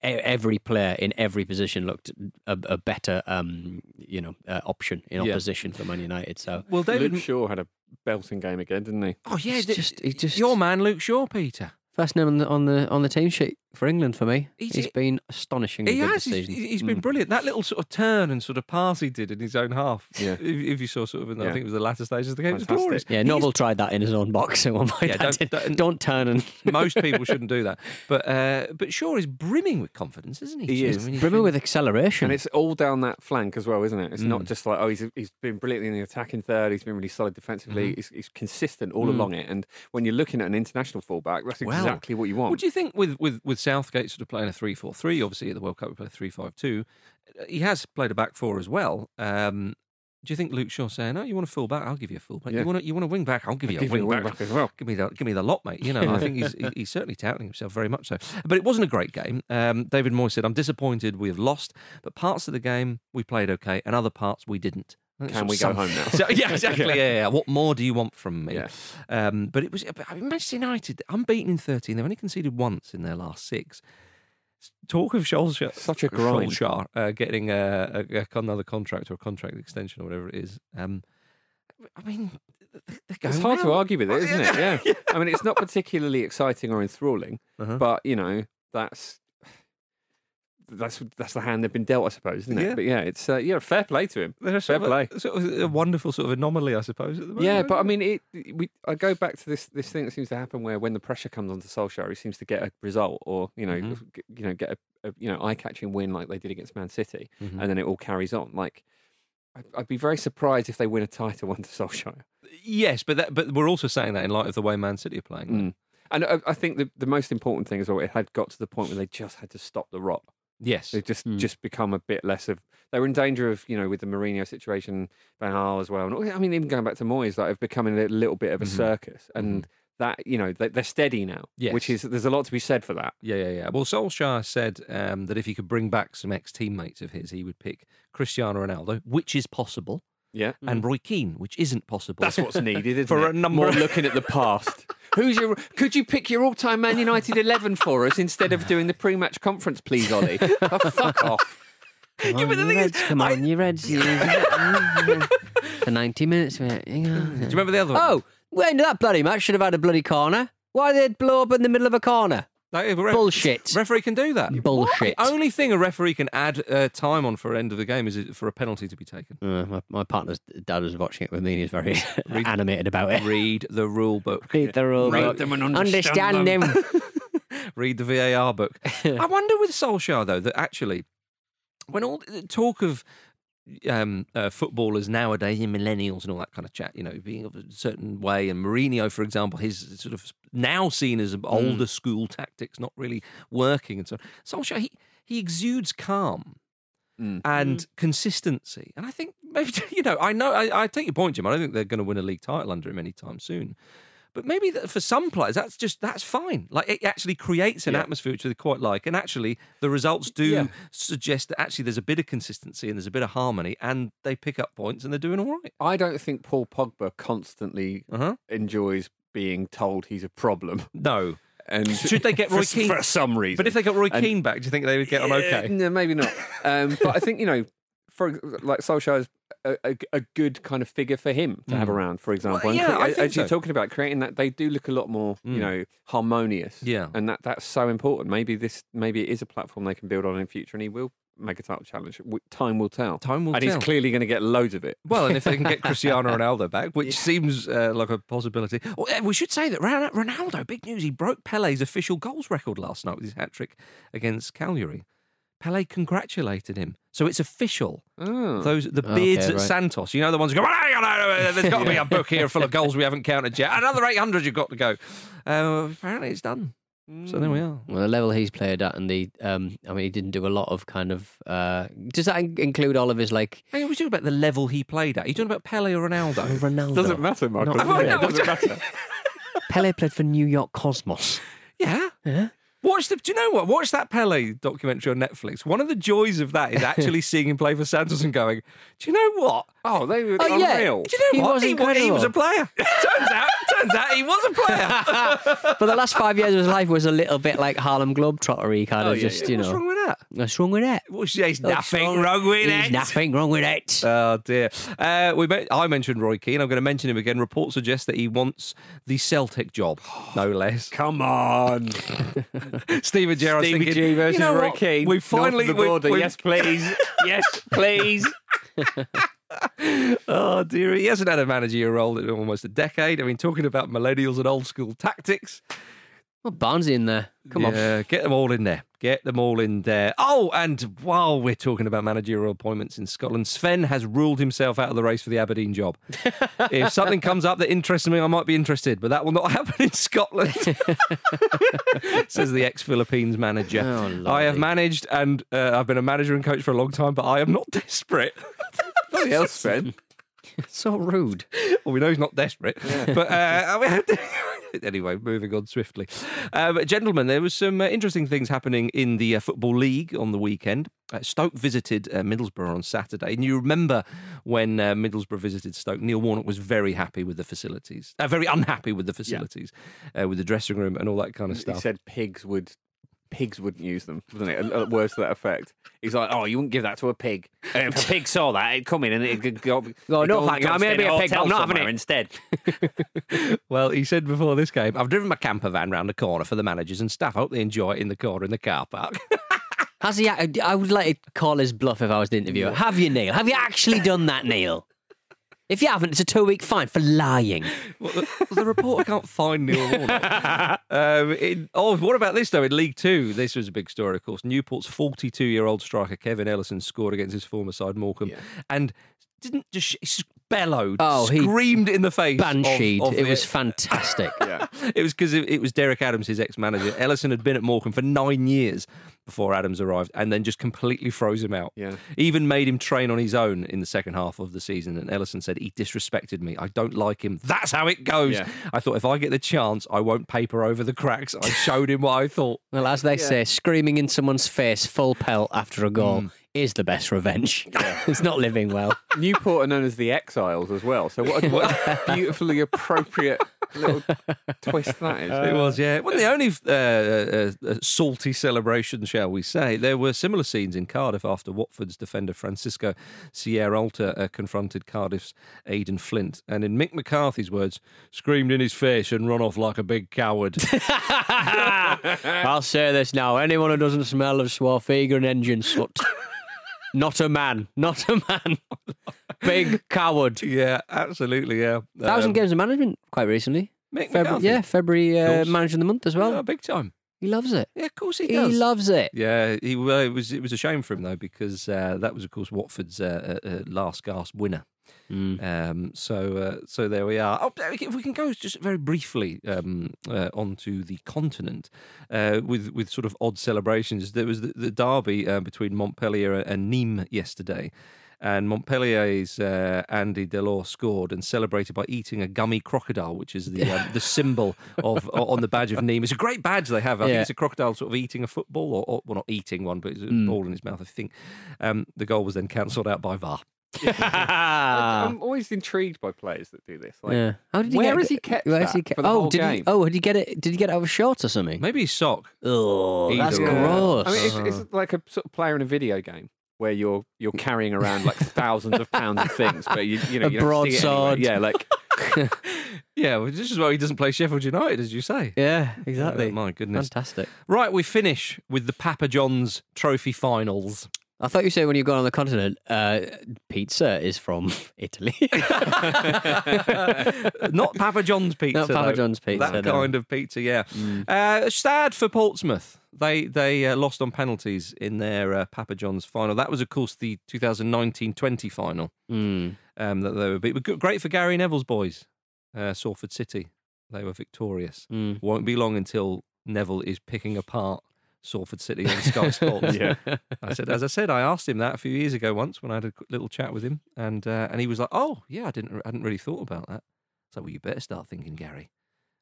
every player in every position looked a, a better, um, you know, uh, option in Yeah. opposition for Man United. So Well, David. Luke Shaw had a belting game again, didn't he? Oh, yeah. He's th- just- he just- Your man, Luke Shaw, Peter. First name on the on the on the team sheet for England for me. He's- he's been astonishingly He good has. this He's, he's been brilliant. That little sort of turn and sort of pass he did in his own half. Yeah. If, if you saw sort of, in, I Yeah. think it was the latter stages of the game. It was glorious. Yeah, He's- Noble tried that in his own box at one point. Yeah, don't- did- don't- don't turn and Most people shouldn't do that. But uh, but Shaw is brimming with confidence, isn't he? He is. I mean, he's brimming been- with acceleration. And it's all down that flank as well, isn't it? It's not Mm. just like, oh, he's he's been brilliant in the attacking third. He's been really solid defensively. Mm-hmm. He's, he's consistent all Mm. along it. And when you're looking at an international fullback, that's Well, exactly what you want. What do you think with, with, with Southgate sort of playing a 3 4 3? Obviously, at the World Cup, we played 3 5 2. He has played a back four as well. Um, do you think Luke Shaw saying, "Oh, you want a full back? I'll give you a full back. Yeah. You want a, you want a wing back? I'll give you Give a wing, a wing back. back as well. Give me the give me the lot, mate." You know, I think he's he's certainly touting himself very much so. But it wasn't a great game. Um, David Moyes said, "I'm disappointed we have lost, but parts of the game we played okay, and other parts we didn't." Can we go of home now? So, yeah, exactly. yeah. yeah, yeah. What more do you want from me? Yeah. Um, but it was I mean, Manchester United unbeaten in 13. They've only conceded once in their last six. Talk of Solskjaer, Such a grind. Solskjaer uh, getting a, a, another contract or a contract extension or whatever it is. Um, I mean, It's hard to argue with it, isn't it? Yeah. I mean, it's not particularly exciting or enthralling, Uh-huh. but you know, that's that's that's the hand they've been dealt, I suppose, isn't it? Yeah. But yeah, it's uh, yeah, fair play to him. They're Fair sort of, play. a, sort of a wonderful sort of anomaly, I suppose. At the moment. Yeah, but I mean, it. We I go back to this this thing that seems to happen where when the pressure comes onto Solskjaer, he seems to get a result, or you know, Mhm. g- you know, get a, a you know eye catching win like they did against Man City, Mhm. and then it all carries on. Like, I'd, I'd be very surprised if they win a title under Solskjaer. yes, but that, but we're also saying that in light of the way Man City are playing. Mm. And I, I think the the most important thing is well, it had got to the point where they just had to stop the rot. Yes, They've just just become a bit less of. They were in danger of, you know, with the Mourinho situation, Van Gaal as well. And I mean, even going back to Moyes, like, of becoming a little bit of a Mhm. circus. And that, you know, they, they're steady now. Which is there's a lot to be said for that. Yeah, yeah, yeah. Well, Solskjaer said um, that if he could bring back some ex teammates of his, he would pick Cristiano Ronaldo, which is possible, Yeah. and mm. Roy Keane, which isn't possible. That's what's needed, isn't For it? a number More of- looking at the past. Who's your? Could you pick your all-time Man United eleven for us instead of doing the pre-match conference, please, Ollie? Oh, fuck off. Come on, you Reds, come on, you Reds. you- For 90 minutes, mate. Hang. Do you remember the other oh, one? Oh, well, that bloody match should have had a bloody corner. Why did it blow up in the middle of a corner? Like, if a ref- Bullshit. Referee can do that. Bullshit. The only thing a referee can add uh, time on for end of the game is for a penalty to be taken. Uh, my, my partner's dad was watching it with me and he's very animated about it. Read the rule book. Read the rule Read book. them and understand Understand them. them. Read the VAR book. I wonder with Solskjaer though that actually, when all the talk of um, uh, footballers nowadays, and millennials and all that kind of chat, you know, being of a certain way. And Mourinho, for example, his sort of now seen as older school tactics not really working, and so on. Solskjaer, he he exudes calm and consistency. And I think maybe you know, I know I, I take your point, Jim. I don't think they're going to win a league title under him anytime soon. But maybe that for some players, that's just that's fine. Like it actually creates an atmosphere which they quite like, and actually the results do Yeah. suggest that actually there's a bit of consistency and there's a bit of harmony, and they pick up points and they're doing all right. I don't think Paul Pogba constantly Uh-huh. enjoys being told he's a problem. No. And Should they get for, Roy Keane for some reason? But if they got Roy And- Keane back, do you think they would get on okay? Yeah, no, maybe not. Um, but I think you know, for like Solskjaer is a, a, a good kind of figure for him to have Mm. around, for example. Well, And yeah, think as you're talking about creating that, they do look a lot more, you Mm. know, harmonious. Yeah. and that that's so important. Maybe this, maybe it is a platform they can build on in future, and he will make a title challenge. Time will tell. Time will and tell. And he's clearly going to get loads of it. Well, and if they can get Cristiano Ronaldo back, which seems uh, like a possibility. Oh, we should say that Ronaldo, big news, he broke Pele's official goals record last night with his hat trick against Cagliari. Pele congratulated him. So it's official. Oh. Those the Okay, beards at right. Santos. You know the ones who go, "Hang on, there's got to be a book here full of goals we haven't counted yet. Another 800 you've got to go. Uh, apparently it's done. So there we are. Well, the level he's played at, and the um, I mean, he didn't do a lot of kind of. Uh, does that include all of his like Hey, we talking about the level he played at. Are you talking about Pele or Ronaldo? Ronaldo? Doesn't matter, Michael. Not really. It doesn't matter. Pele played for New York Cosmos. Yeah. Yeah. Watch the. Do you know what? Watch that Pele documentary on Netflix. One of the joys of that is actually seeing him play for Santos and going, "Do you know what? Oh, they were Oh, yeah. unreal. Do you know He what? was he, he was a player. turns out, turns out he was a player. But the last five years of his life was a little bit like Harlem Globetrottery, kind Oh, of yeah, just yeah. you know. What's wrong with that? What's wrong with that? What's, there's What's nothing wrong with There's it. nothing wrong with it. Oh dear. Uh, we met, I mentioned Roy Keane. I'm going to mention him again. Reports suggest that he wants the Celtic job, no less. Come on. Steven Gerrard Stevie thinking, G versus you know Roy what? Keane. We finally the we- border. we- Yes, please. yes, please. oh dear, he hasn't had a managerial role in almost a decade. I mean, talking about millennials and old school tactics. Well, Barnesy in there. Come on. get them all in there. Get them all in there. Oh, and while we're talking about managerial appointments in Scotland, Sven has ruled himself out of the race for the Aberdeen job. if something comes up that interests me, I might be interested, but that will not happen in Scotland. Says the ex-Philippines manager. Oh, I have managed, and uh, I've been a manager and coach for a long time, but I am not desperate. Bloody hell, Sven. So rude. Well, we know he's not desperate. But uh, anyway, moving on swiftly. Um, gentlemen, there was some uh, interesting things happening in the uh, Football League on the weekend. Uh, Stoke visited uh, Middlesbrough on Saturday. And you remember when uh, Middlesbrough visited Stoke, Neil Warnock was very happy with the facilities, uh, very unhappy with the facilities, uh, with the dressing room and all that kind of stuff. He said pigs would pigs wouldn't use them, wasn't it? Uh, Words to that effect. He's like, oh, you wouldn't give that to a pig. And if a pig saw that, it'd come in and it'd go. Oh, no, thank you. go I may stay be a pig, but hotel I'm not having somewhere it. instead. Well, he said before this game, I've driven my camper van round the corner for the managers and staff. I hope they enjoy it in the corner in the car park. Has he? I would like to call his bluff if I was the interviewer. Have you, Neil? Have you actually done that, Neil? If you haven't, it's a two-week fine for lying. Well, the, the reporter can't find Neil Warnock. um, in, oh, what about this though? In League Two, this was a big story, of course. Newport's 42-year-old striker Kevin Ellison scored against his former side Morecambe, and didn't just he bellowed, Oh, he screamed in the face, of- Bansheed. of it the- was fantastic. yeah. it was because it, it was Derek Adams, his ex-manager. Ellison had been at Morecambe for nine years before Adams arrived, and then just completely froze him out. Yeah. Even made him train on his own in the second half of the season. And Ellison said he disrespected me. I don't like him. That's how it goes. Yeah. I thought if I get the chance, I won't paper over the cracks. I showed him what I thought. Well, as they say, screaming in someone's face full pelt after a goal Mm. is the best revenge. it's not living well. Newport are known as the Exiles as well. So what a, what a beautifully appropriate little twist that is. it was, yeah. It wasn't the only uh, uh, uh, salty celebration, shall we say. There were similar scenes in Cardiff after Watford's defender Francisco Sierralta uh, confronted Cardiff's Aden Flint. And in Mick McCarthy's words, screamed in his face and run off like a big coward. I'll say this now: anyone who doesn't smell of Swarfega and engine soot, not a man, not a man. Big coward. yeah, absolutely, yeah. Thousand Um, games of management quite recently. Mick February, yeah, February uh, course. manager of the month as well. Yeah, big time. He loves it. Yeah, of course he does. He loves it. Yeah, he well, it was it was a shame for him though because uh, that was of course Watford's uh, uh, uh, last gasp winner. Mm. Um, so uh, so there we are. Oh, if we can go just very briefly um, uh, onto the continent uh, with with sort of odd celebrations. There was the, the derby uh, between Montpellier and Nîmes yesterday. And Montpellier's uh, Andy Delort scored and celebrated by eating a gummy crocodile, which is the um, the symbol of on the badge of Nîmes. It's a great badge they have. I think it's a crocodile sort of eating a football, or, or well, not eating one, but it's a Mm. ball in his mouth. I think um, the goal was then cancelled out by VAR. I'm always intrigued by players that do this. Like, yeah. How did he where get, has he kept where that he kept, for the oh, whole did game? He, oh, did he get it? Did he get it out of shorts or something? Maybe his sock. Oh, that's Either or. gross. I mean, it's, Uh-huh. it's like a sort of player in a video game where you're you're carrying around like thousands of pounds of things, but you you know A you don't see anyway. broadsword. Yeah, like Yeah, well, this is why he doesn't play Sheffield United, as you say. yeah, exactly. Uh, my goodness. Fantastic. Right, we finish with the Papa John's Trophy Finals. I thought you said when you go on the continent, uh, pizza is from Italy. Not Papa John's pizza. Not Papa though. John's pizza, That no. kind of pizza, yeah. Mm. Uh, sad for Portsmouth. They they uh, lost on penalties in their uh, Papa John's final. That was, of course, the 2019-20 final. Mm. Um, that they were beat. But great for Gary Neville's boys, uh, Salford City. They were victorious. Mm. Won't be long until Neville is picking apart Salford City on Sky Sports. Yeah. I said, as I said, I asked him that a few years ago once when I had a little chat with him, and uh, and he was like, "Oh, yeah, I didn't, I hadn't really thought about that." So, well, you better start thinking, Gary,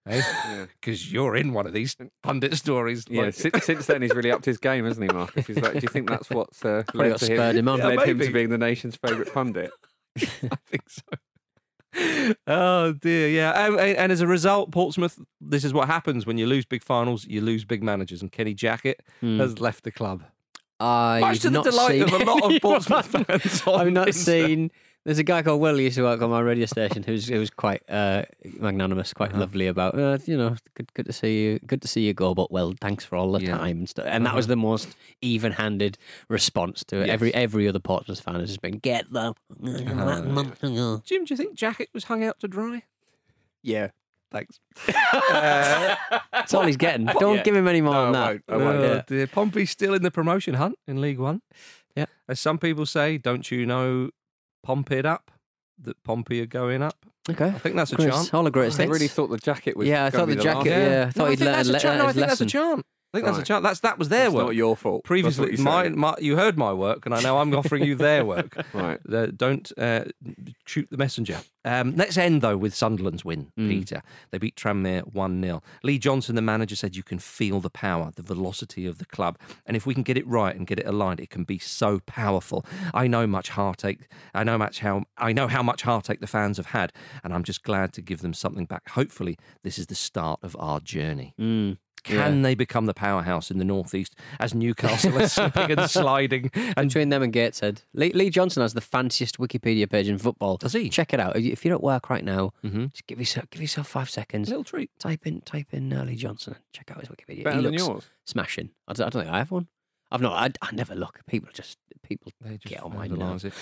Yeah. because you're in one of these pundit stories. yeah. like- Since, since then, he's really upped his game, hasn't he, Marcus? He's like, do you think that's what's uh, Probably led got to spurred him on. Yeah, led him to being the nation's favourite pundit? I think so. Oh dear, yeah, and, and and as a result, Portsmouth. This is what happens when you lose big finals. You lose big managers, and Kenny Jackett Mm. has left the club. I've Much to the delight seen... of a lot of Portsmouth fans. I've not Insta. seen. There's a guy called Will who used to work on my radio station who's who was quite uh, magnanimous, quite Uh-huh. lovely about uh, you know good good to see you, good to see you go, but well, thanks for all the Yeah. time and stuff. And that was Uh-huh. the most even-handed response to it. Yes. Every every other Portsmouth fan has just been get them. Uh-huh. Jim, do you think Jackett was hung out to dry? Yeah. Thanks. Uh, That's all he's getting. Don't Yeah. give him any more No, than I that. won't. I won't. Oh, Yeah. Pompey's still in the promotion hunt in League One. Yeah. As some people say, don't you know Pompey up? That Pompey are going up. Okay. I think that's a Chris, chant. all the great I things. really thought the jacket was. Yeah, I thought be the jacket- one. yeah, I thought I he'd think learned that's a le- chant. No, uh, I his think that's a chant. I think that's a Right. chant. That's that was their That's work. not your fault. Previously, my, my, you heard my work, and I know I'm offering you their work. Right. Uh, don't uh, shoot the messenger. Um, let's end though with Sunderland's win, Mm. Peter. They beat Tranmere one 0 Lee Johnson, the manager, said you can feel the power, the velocity of the club, and if we can get it right and get it aligned, it can be so powerful. I know much heartache. I know much how I know how much heartache the fans have had, and I'm just glad to give them something back. Hopefully, this is the start of our journey. Mm. Can they become the powerhouse in the northeast as Newcastle are slipping and sliding? And Between them and Gateshead, Lee, Lee Johnson has the fanciest Wikipedia page in football. Does he? Check it out. If you're at work right now, Mhm. just give yourself give yourself five seconds. little treat. Type in type in uh, Lee Johnson and check out his Wikipedia. Better he than looks yours. smashing. I don't, I don't think I have one. I've not. I, I never look. People just people They just get on my nerves. it.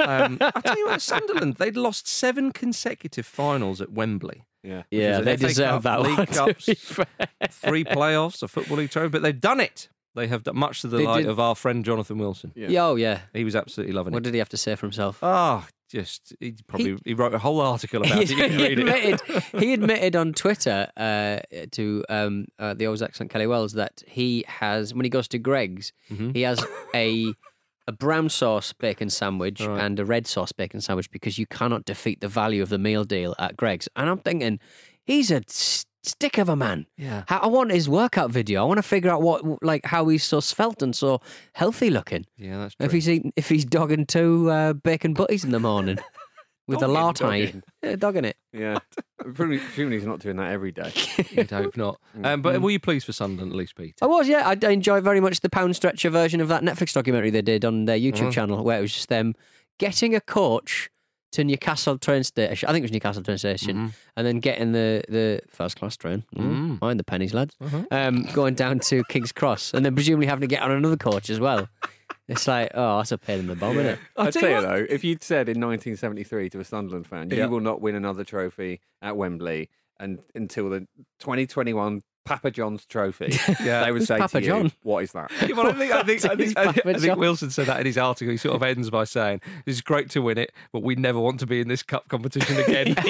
um, I tell you what, Sunderland they'd lost seven consecutive finals at Wembley. Yeah. Yeah, they deserve Cup, that League one. to Cups, be fair. Three playoffs, a football league trophy, but they've done it. They have done much to the They delight did- of our friend Jonathan Wilson. Yeah. Yeah, Oh yeah. He was absolutely loving it. What did he have to say for himself? Ah, just he probably he, wrote a whole article about it. He, read it. admitted, he admitted on Twitter uh, to um, uh, the always excellent Kelly Welles that he has when he goes to Greggs, Mhm. he has a a brown sauce bacon sandwich Right. and a red sauce bacon sandwich because you cannot defeat the value of the meal deal at Greggs. And I'm thinking, he's a s- stick of a man. Yeah. I want his workout video. I want to figure out what, like, how he's so svelte and so healthy looking. Yeah, that's true. If he's eating, if he's dogging two uh, bacon butties in the morning with a Dogging, lartine, dogging. yeah, dogging it. Yeah. Presumably presumably he's not doing that every day. You'd hope not. Um, but were you pleased for Sunderland at least, Pete? I was, yeah. I, I enjoyed very much the pound stretcher version of that Netflix documentary they did on their YouTube Mhm. channel, where it was just them getting a coach to Newcastle train station. I think it was Newcastle train station, Mhm. and then getting the, the first class train. Mm. Mm. Mind the pennies, lads. Uh-huh. Um, going down to King's Cross, and then presumably having to get on another coach as well. It's like, oh, that's a pain in the bum, isn't it? I'll I'd tell tell you you though, if you'd said in 1973 to a Sunderland fan, Yeah. you will not win another trophy at Wembley and until the 2021 Papa John's trophy, Yeah. they would Who's say Papa to you, John? "What is that?" Yeah, well, I think I think I think, I, Papa think Wilson said that in his article. He sort of ends by saying, "It's great to win it, but we never want to be in this cup competition again."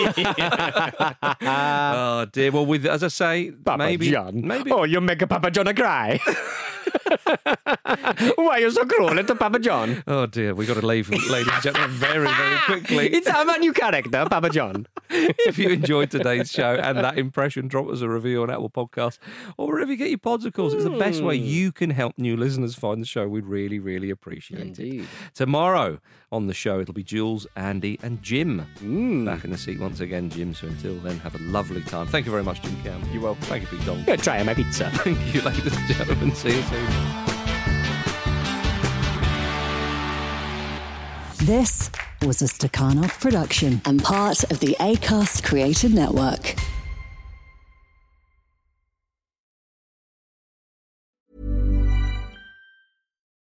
oh dear. Well, with as I say, Papa maybe John. maybe Oh, you make a Papa John a cry. Why are you so cruel to Papa John? Oh dear, we've got to leave, ladies and gentlemen, very, very quickly. It's I'm new character, Papa John. if you enjoyed today's show and that impression, drop us a review on Apple Podcasts or wherever you get your pods, of course. It's the best way you can help new listeners find the show. We'd really, really appreciate Indeed. it. Tomorrow on the show, it'll be Jules, Andy, and Jim Mm. back in the seat once again, Jim. So until then, have a lovely time. Thank you very much, Jim Cam. You're welcome. Thank you, Pete Dong. Go try my pizza. Thank you, ladies and gentlemen. See you soon. This was a Stakhanov production and part of the ACAST Creative Network.